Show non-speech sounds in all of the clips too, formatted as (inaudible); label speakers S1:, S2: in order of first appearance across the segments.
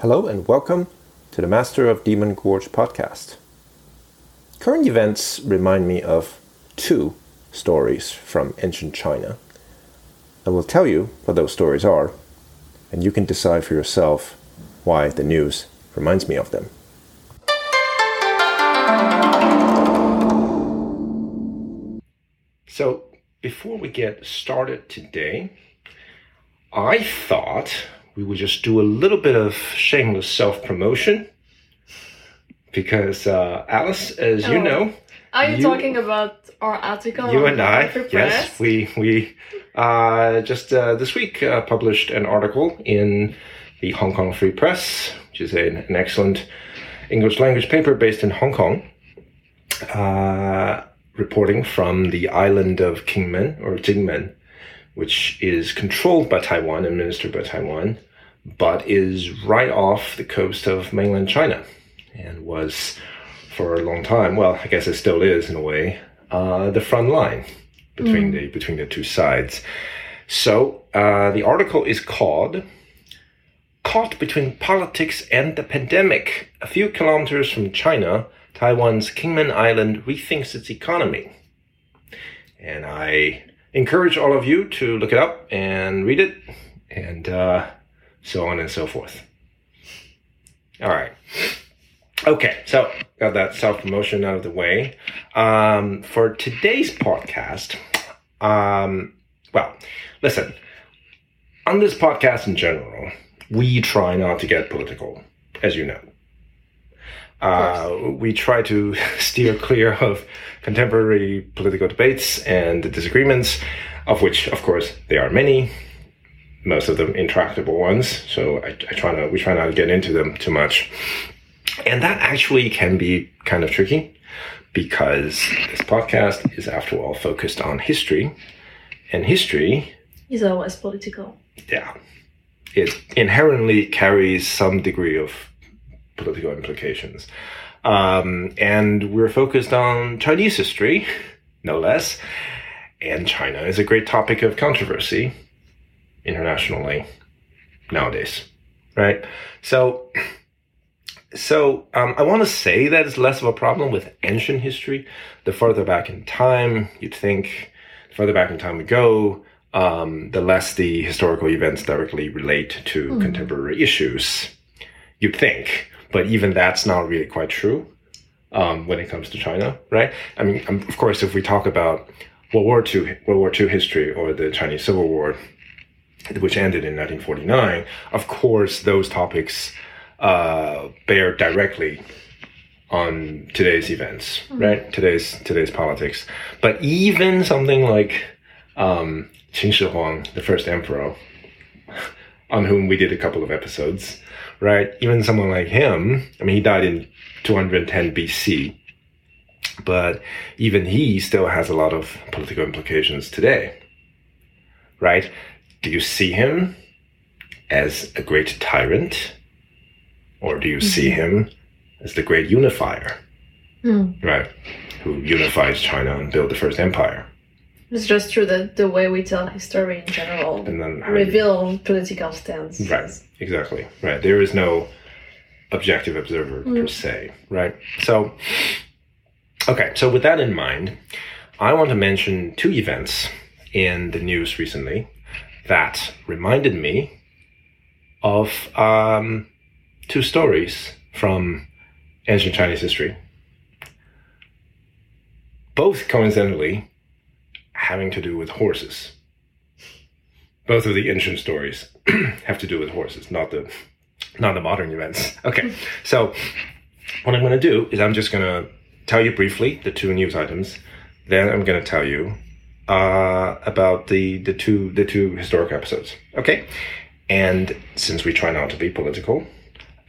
S1: Hello and welcome to the Master of Demon Gorge podcast. Current events remind me of two stories from ancient China. I will tell you what those stories are, and you can decide for yourself why the news reminds me of them. So, before we get started today, I thought we would just do a little bit of shameless self promotion because uh, Alice, as oh. you know,
S2: are you, you, talking about our article?
S1: You and I, yes, we we uh, just uh, this week uh, published an article in the Hong Kong Free Press, which is an, an excellent English language paper based in Hong Kong, uh, reporting from the island of Kinmen or Jinmen, which is controlled by Taiwan, administered by Taiwan, but is right off the coast of mainland China and was for a long time, well, I guess it still is in a way, uh, the front line between mm. the between the two sides. So uh, the article is called "Caught Between Politics and the Pandemic." A few kilometers from China, Taiwan's Kinmen Island rethinks its economy, and I encourage all of you to look it up and read it and. Uh, so on and so forth. All right. Okay, so got that self promotion out of the way. Um, for today's podcast, um, well, listen, on this podcast in general, we try not to get political, as you know. Uh, we try to (laughs) steer clear of contemporary political debates and disagreements, of which, of course, there are many most of them intractable ones. So I, I try not, we try not to get into them too much. And that actually can be kind of tricky because this podcast is, after all, focused on history. And history
S2: is always political.
S1: Yeah. It inherently carries some degree of political implications. Um, and we're focused on Chinese history, no less. And China is a great topic of controversy internationally nowadays, right? So, so um, I want to say that it's less of a problem with ancient history. The further back in time, you'd think, the further back in time we go, um, the less the historical events directly relate to mm. contemporary issues. You'd think, but even that's not really quite true um, when it comes to China, right? I mean, um, of course, if we talk about World War II, World War II history or the Chinese Civil War, which ended in 1949, of course, those topics uh, bear directly on today's events, mm-hmm. right? Today's today's politics. But even something like um, Qin Shi Huang, the first emperor, on whom we did a couple of episodes, right? Even someone like him, I mean, he died in 210 BC, but even he still has a lot of political implications today, right? Do you see him as a great tyrant? Or do you mm-hmm. see him as the great unifier? Mm. right. Who unifies china and built the first empire.
S2: It's just true that the way we tell history in general. And then reveal you, political stance
S1: right. Exactly. Right. There is no objective observer mm. per se. Right. So okay. So with that in mind i want to mention two events in the news recently that reminded me of um, two stories from ancient Chinese history. Both coincidentally having to do with horses. Both of the ancient stories (clears throat) have to do with horses, not the not the modern events. (laughs) Okay, so what I'm going to do is I'm just going to tell you briefly the two news items. Then I'm going to tell you uh, about the the two the two historic episodes. Okay, and since we try not to be political,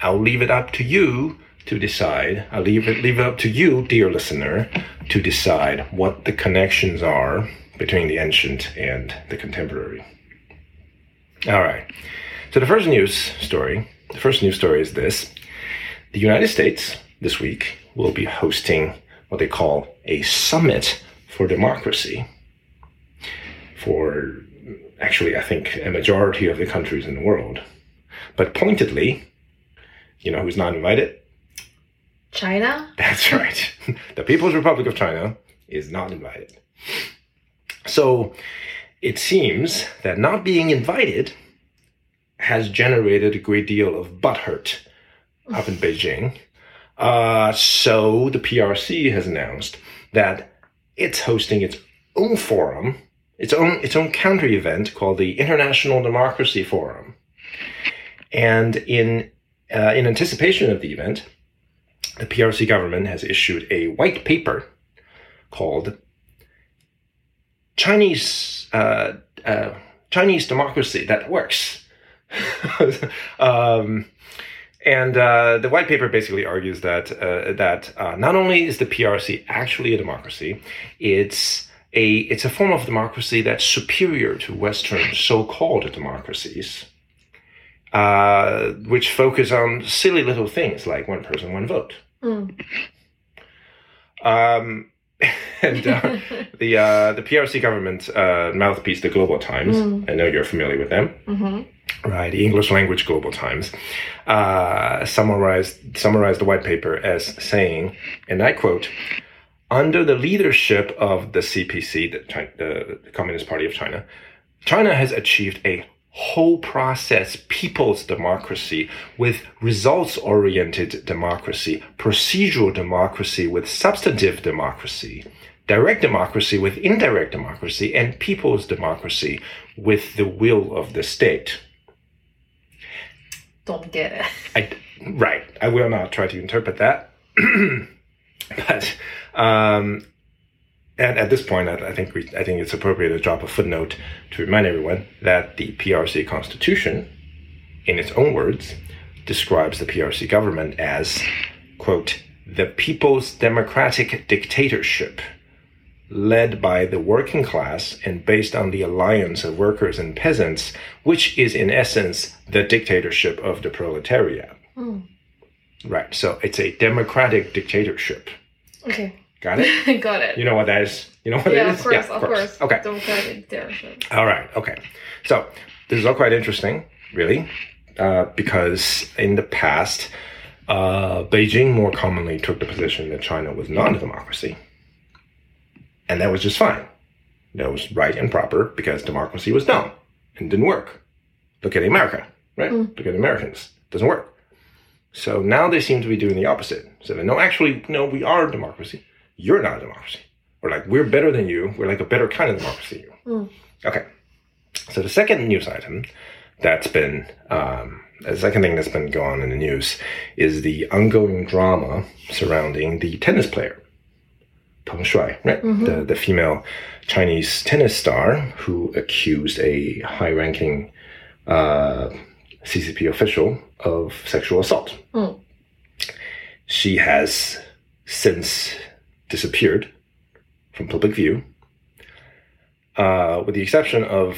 S1: I'll leave it up to you to decide. I'll leave it leave it up to you, dear listener, to decide what the connections are between the ancient and the contemporary. All right. So the first news story, the first news story is this: the United States this week will be hosting what they call a summit for democracy for actually, I think, a majority of the countries in the world. But pointedly, You know who's not invited?
S2: China?
S1: That's (laughs) right. the People's Republic of China is not invited. So it seems that not being invited has generated a great deal of butthurt up in (laughs) Beijing. Uh, so the PRC has announced that it's hosting its own forum, its own its own counter event called the International Democracy Forum. And in uh, in anticipation of the event, the PRC government has issued a white paper called Chinese uh, uh, Chinese democracy that works. (laughs) um, and uh, the white paper basically argues that uh, that uh, not only is the PRC actually a democracy, it's a it's a form of democracy that's superior to Western so-called democracies, uh, which focus on silly little things like one person, one vote. Mm. Um, (laughs) and uh, the uh, the PRC government uh, mouthpiece, the Global Times. Mm. I know you're familiar with them, mm-hmm. right? The English language Global Times uh, summarized summarized the white paper as saying, and I quote. Under the leadership of the CPC, the, China, the, Communist Party of China, China has achieved a whole process people's democracy with results oriented democracy, procedural democracy with substantive democracy, direct democracy with indirect democracy, and people's democracy with the will of the state.
S2: Don't get it.
S1: I, right. I will not try to interpret that. (clears throat) but um, and at this point, I, think we, I think it's appropriate to drop a footnote to remind everyone that the PRC Constitution, in its own words, describes the PRC government as, quote, the people's democratic dictatorship, led by the working class and based on the alliance of workers and peasants, which is in essence the dictatorship of the proletariat. Mm. Right. So it's a democratic dictatorship.
S2: Okay.
S1: Got it? (laughs)
S2: Got it.
S1: You know what that is? You know what
S2: yeah,
S1: that is?
S2: Of course, yeah, of, course, of course.
S1: Okay.
S2: Democratic dictatorship.
S1: All right. Okay. So this is all quite interesting, really, uh, because in the past, uh, Beijing more commonly took the position that China was not a democracy, and that was just fine. That was right and proper because democracy was dumb and didn't work. Look at America, right? Mm. Look at Americans. Doesn't work. So now they seem to be doing the opposite. So no, actually, no, we are a democracy you're not a democracy. Or like, we're better than you. We're like a better kind of democracy Mm. Okay. So the second news item that's been, um, the second thing that's been going on in the news is the ongoing drama surrounding the tennis player, Peng Shuai, right? Mm-hmm. The, the female Chinese tennis star who accused a high ranking uh, CCP official of sexual assault. Mm. She has since disappeared from public view, uh, with the exception of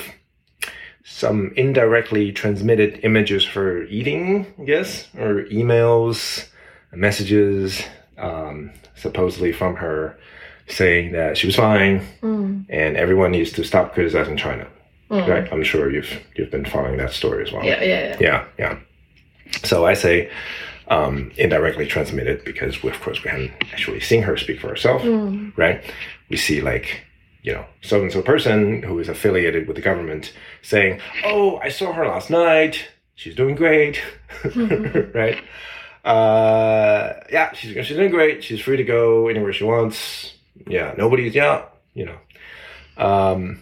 S1: some indirectly transmitted images for eating, I guess, or emails, messages, um, supposedly from her saying that she was fine mm. and everyone needs to stop criticizing China. Mm. Right? I'm sure you've you've been following that story as well.
S2: Yeah, yeah, yeah.
S1: Yeah, yeah. So I say um, indirectly transmitted because we, of course we haven't actually seen her speak for herself, mm. right? We see like you know so and so person who is affiliated with the government saying, "Oh, I saw her last night. She's doing great," (laughs) right? Uh, yeah, she's she's doing great. She's free to go anywhere she wants. Yeah, nobody's yeah, you know. Um,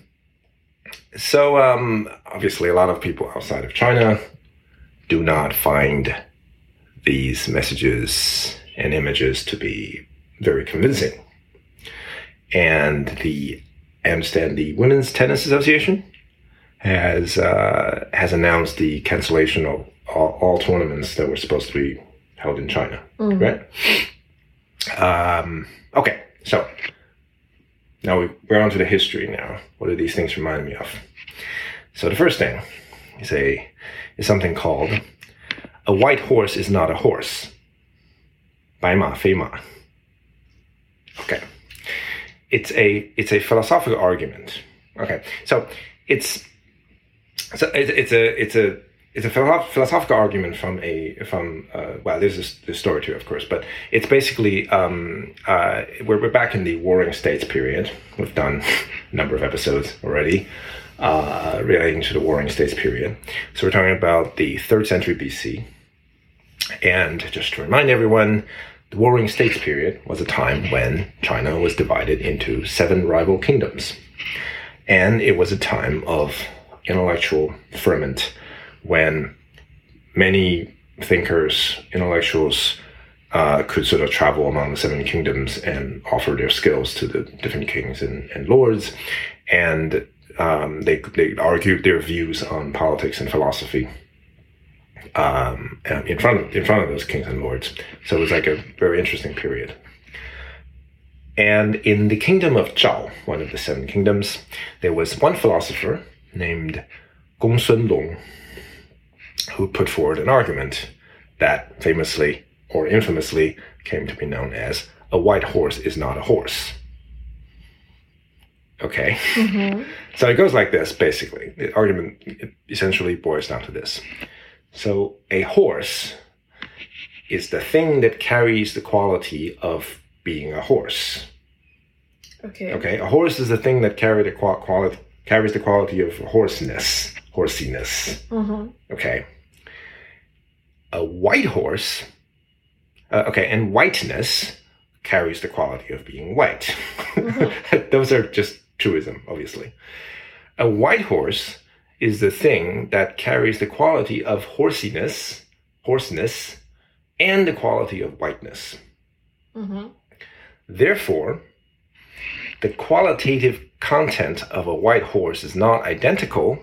S1: so um, obviously, a lot of people outside of China do not find these messages and images to be very convincing. And the I understand the Women's Tennis Association has uh, has announced the cancellation of all, all, tournaments that were supposed to be held in China. Mm. Right? Um, okay, so now we, we're on to the history now. What do these things remind me of? So the first thing is a is something called a white horse is not a horse. 白马非马. Okay. It's a it's a philosophical argument. Okay. So it's so it's, it's a it's a it's a philosophical argument from a from uh, well there's this, this, story too of course but it's basically um, uh, we're, we're back in the warring states period we've done a number of episodes already uh, relating to the warring states period so we're talking about the third century bc and just to remind everyone the warring states period was a time when china was divided into seven rival kingdoms and it was a time of intellectual ferment when many thinkers, intellectuals, uh, could sort of travel among the seven kingdoms and offer their skills to the different kings and, and lords. And um, they, they argued their views on politics and philosophy um, in front of in front of those kings and lords. So it was like a very interesting period. And in the kingdom of Zhao, one of the seven kingdoms, there was one philosopher named Gongsun Long, who put forward an argument that famously or infamously came to be known as a white horse is not a horse. Okay. Mm-hmm. (laughs) So it goes like this basically. The argument essentially boils down to this. So a horse is the thing that carries the quality of being a horse.
S2: Okay.
S1: Okay. A horse is the thing that carry the quality carries the quality of horseness, horsiness. Mm-hmm. Okay a white horse, uh, okay, and whiteness carries the quality of being white. Mm-hmm. (laughs) Those are just truism, obviously. A white horse is the thing that carries the quality of horsiness, horseness, and the quality of whiteness. Mm-hmm. Therefore, the qualitative content of a white horse is not identical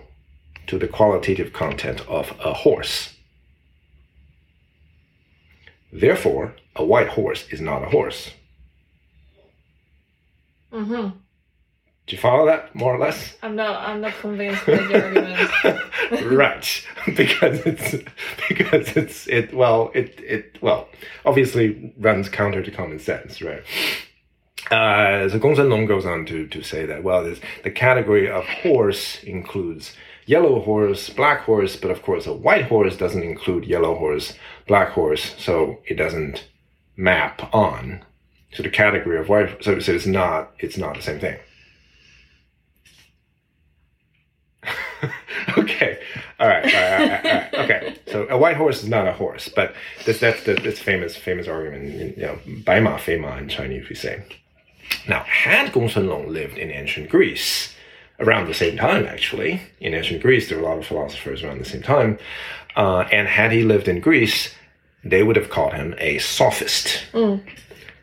S1: to the qualitative content of a horse. Therefore, a white horse is not a horse. Mm-hmm. Do you follow that more or less?
S2: I'm not. I'm not convinced by the argument.
S1: right, because it's because it's it. Well, it it well obviously runs counter to common sense, right? Uh, so Gongsun Long goes on to to say that well, the category of horse includes yellow horse, black horse, but of course a white horse doesn't include yellow horse, black horse, so it doesn't map on to the category of white. So, so it's not it's not the same thing. okay, all right, all right, all right, all right, okay. So a white horse is not a horse, but this, that's the this famous famous argument. You know, 白马非马 in Chinese we say. Now, had Gongsun Long lived in ancient Greece, around the same time, actually. In ancient Greece, there were a lot of philosophers around the same time. Uh, and had he lived in Greece, they would have called him a sophist. Mm.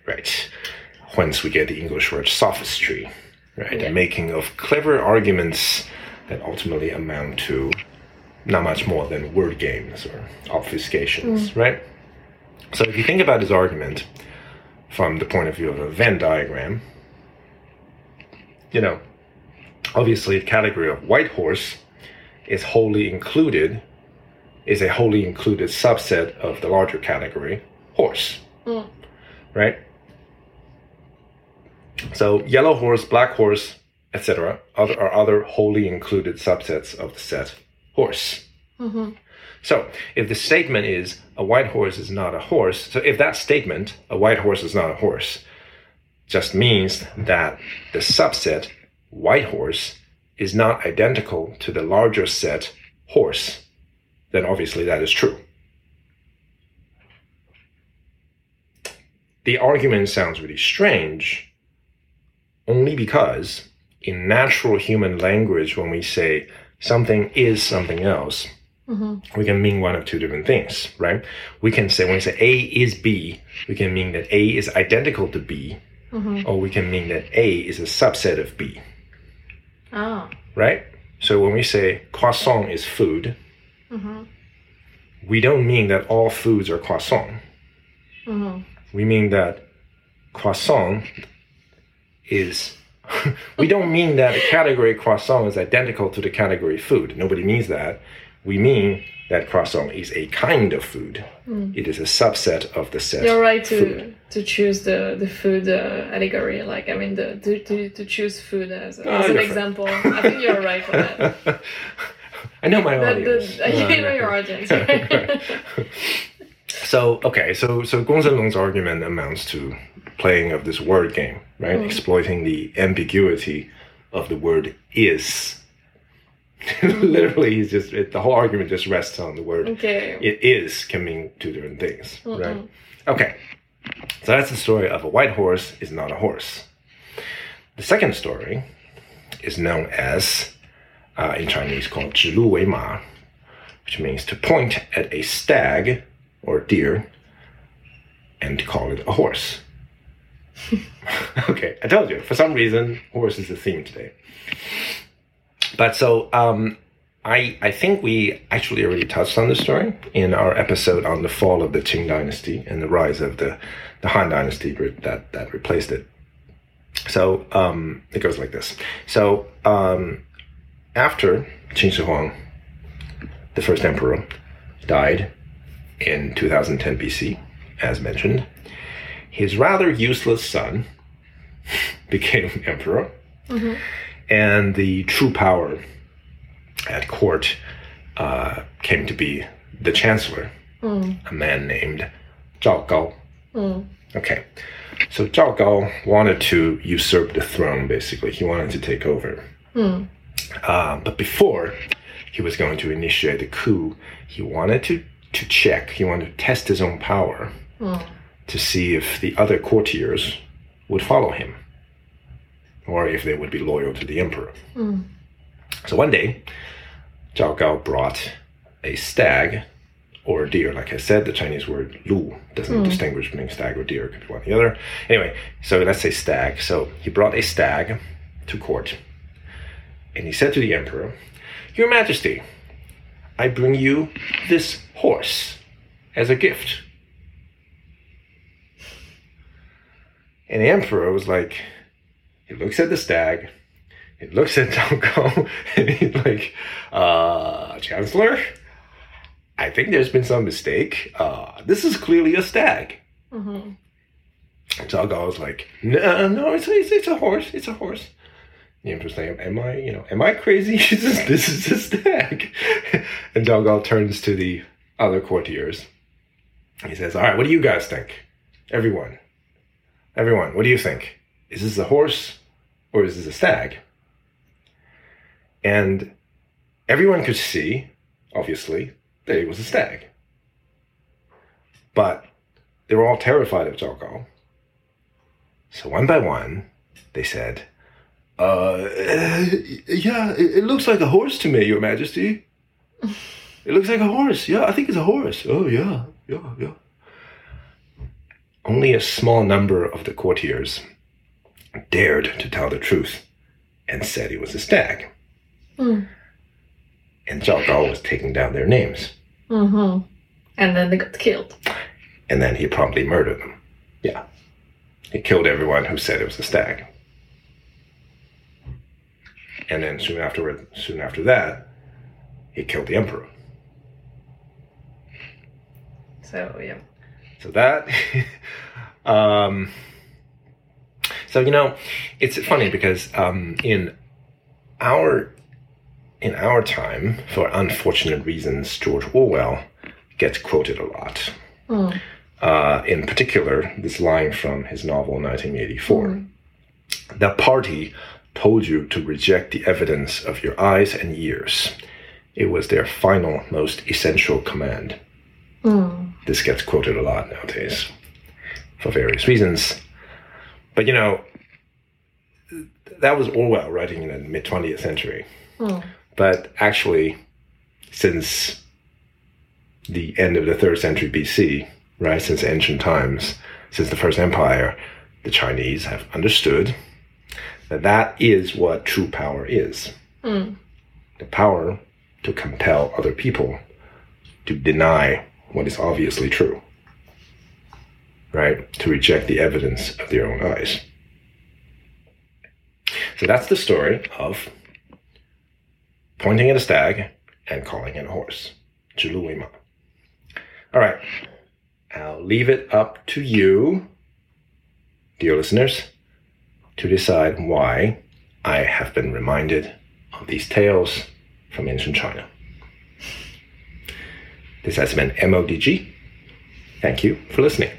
S1: Right. Whence we get the English word sophistry, right? Yeah. The making of clever arguments that ultimately amount to not much more than word games or obfuscations, mm. right? So if you think about his argument from the point of view of a Venn diagram, you know, obviously the category of white horse is wholly included is a wholly included subset of the larger category horse mm. right so yellow horse black horse etc are other wholly included subsets of the set horse mm-hmm. so if the statement is a white horse is not a horse so if that statement a white horse is not a horse just means that the subset white horse is not identical to the larger set horse, then obviously that is true. The argument sounds really strange only because in natural human language, when we say something is something else, mm-hmm. we can mean one of two different things, right? We can say, when we say A is B, we can mean that A is identical to B, mm-hmm. or we can mean that A is a subset of B. Oh. Right? So when we say croissant is food, mm-hmm. we don't mean that all foods are croissant. Mm-hmm. We mean that croissant is. (laughs) we don't mean that the category croissant is identical to the category food. Nobody means that. We mean that croissant is a kind of food. Mm. It is a subset of the set.
S2: You're right to food. to choose the the food uh, allegory. Like I mean, the to, to, to choose food as, as an example. I think you're right for that. (laughs)
S1: I know my audience.
S2: The, the, (laughs) know your audience.
S1: so okay, so so Gong Long's argument amounts to playing of this word game, right? Mm. Exploiting the ambiguity of the word is. (laughs) Mm. Literally, he's just it, the whole argument just rests on the word.
S2: Okay.
S1: It is can mean two different things, mm right? Okay, so that's the story of a white horse is not a horse. The second story is known as, uh, in Chinese, called 指鹿为马, which means to point at a stag or deer and call it a horse. (laughs) okay, I told you. For some reason, horse is the theme today. But so um, I I think we actually already touched on this story in our episode on the fall of the Qin dynasty and the rise of the the Han dynasty that that replaced it. So um, it goes like this. So um, after Qin Shi Huang, the first emperor, died in 2010 BC, as mentioned, his rather useless son (laughs) became emperor, mm-hmm. and the true power at court uh, came to be the chancellor, mm. a man named Zhao Gao. Mm. Okay, so Zhao Gao wanted to usurp the throne, basically. He wanted to take over. Mm. Uh, but before he was going to initiate the coup, he wanted to, to check, he wanted to test his own power mm. To see if the other courtiers would follow him or if they would be loyal to the emperor. Mm. So one day, Zhao Gao brought a stag or deer. Like I said, the Chinese word lu doesn't mm. distinguish between stag or deer, it could be one or the other. Anyway, so let's say stag. So he brought a stag to court. And he said to the emperor, Your Majesty, I bring you this horse as a gift. And the emperor was like, he looks at the stag, he looks at (laughs) Gao, and he's like, uh, Chancellor, I think there's been some mistake. Uh, this is clearly a stag. Mm-hmm. Gao was like, no, no, it's, it's, it's a horse. It's a horse. The emperor's like, am I, you know, am I crazy? (laughs) this is a stag. (laughs) and Gao turns to the other courtiers. He says, all right, what do you guys think? Everyone. Everyone, what do you think? Is this a horse or is this a stag? And everyone could see, obviously, that it was a stag. But they were all terrified of Zhao So one by one, they said, uh, yeah, it, it, looks like a horse to me, Your Majesty. (laughs) It looks like a horse. Yeah, I think it's a horse. Oh, yeah, yeah, yeah. Only a small number of the courtiers dared to tell the truth and said he was a stag. Mm and Zhao Gao was taking down their names.
S2: Mm-hmm. And then they got killed.
S1: And then he promptly murdered them. Yeah. He killed everyone who said it was a stag. And then soon afterward, soon after that, he killed the emperor.
S2: So yeah.
S1: So that (laughs) um so you know, it's funny because um in our in our time, for unfortunate reasons, George Orwell gets quoted a lot. Mm. Uh, in particular, this line from his novel 1984 mm. The party told you to reject the evidence of your eyes and ears. It was their final, most essential command. Mm. This gets quoted a lot nowadays for various reasons. But you know, that was Orwell writing in the mid 20th century. Mm. But actually, since the end of the third century BC, right, since ancient times, since the first empire, the Chinese have understood that that is what true power is. Mm. The power to compel other people to deny what is obviously true, right? To reject the evidence of their own eyes. So that's the story of pointing at a stag and calling it a horse. Zhiluweima. All right. I'll leave it up to you, dear listeners, to decide why I have been reminded of these tales from ancient China. This has been MODG. Thank you for listening.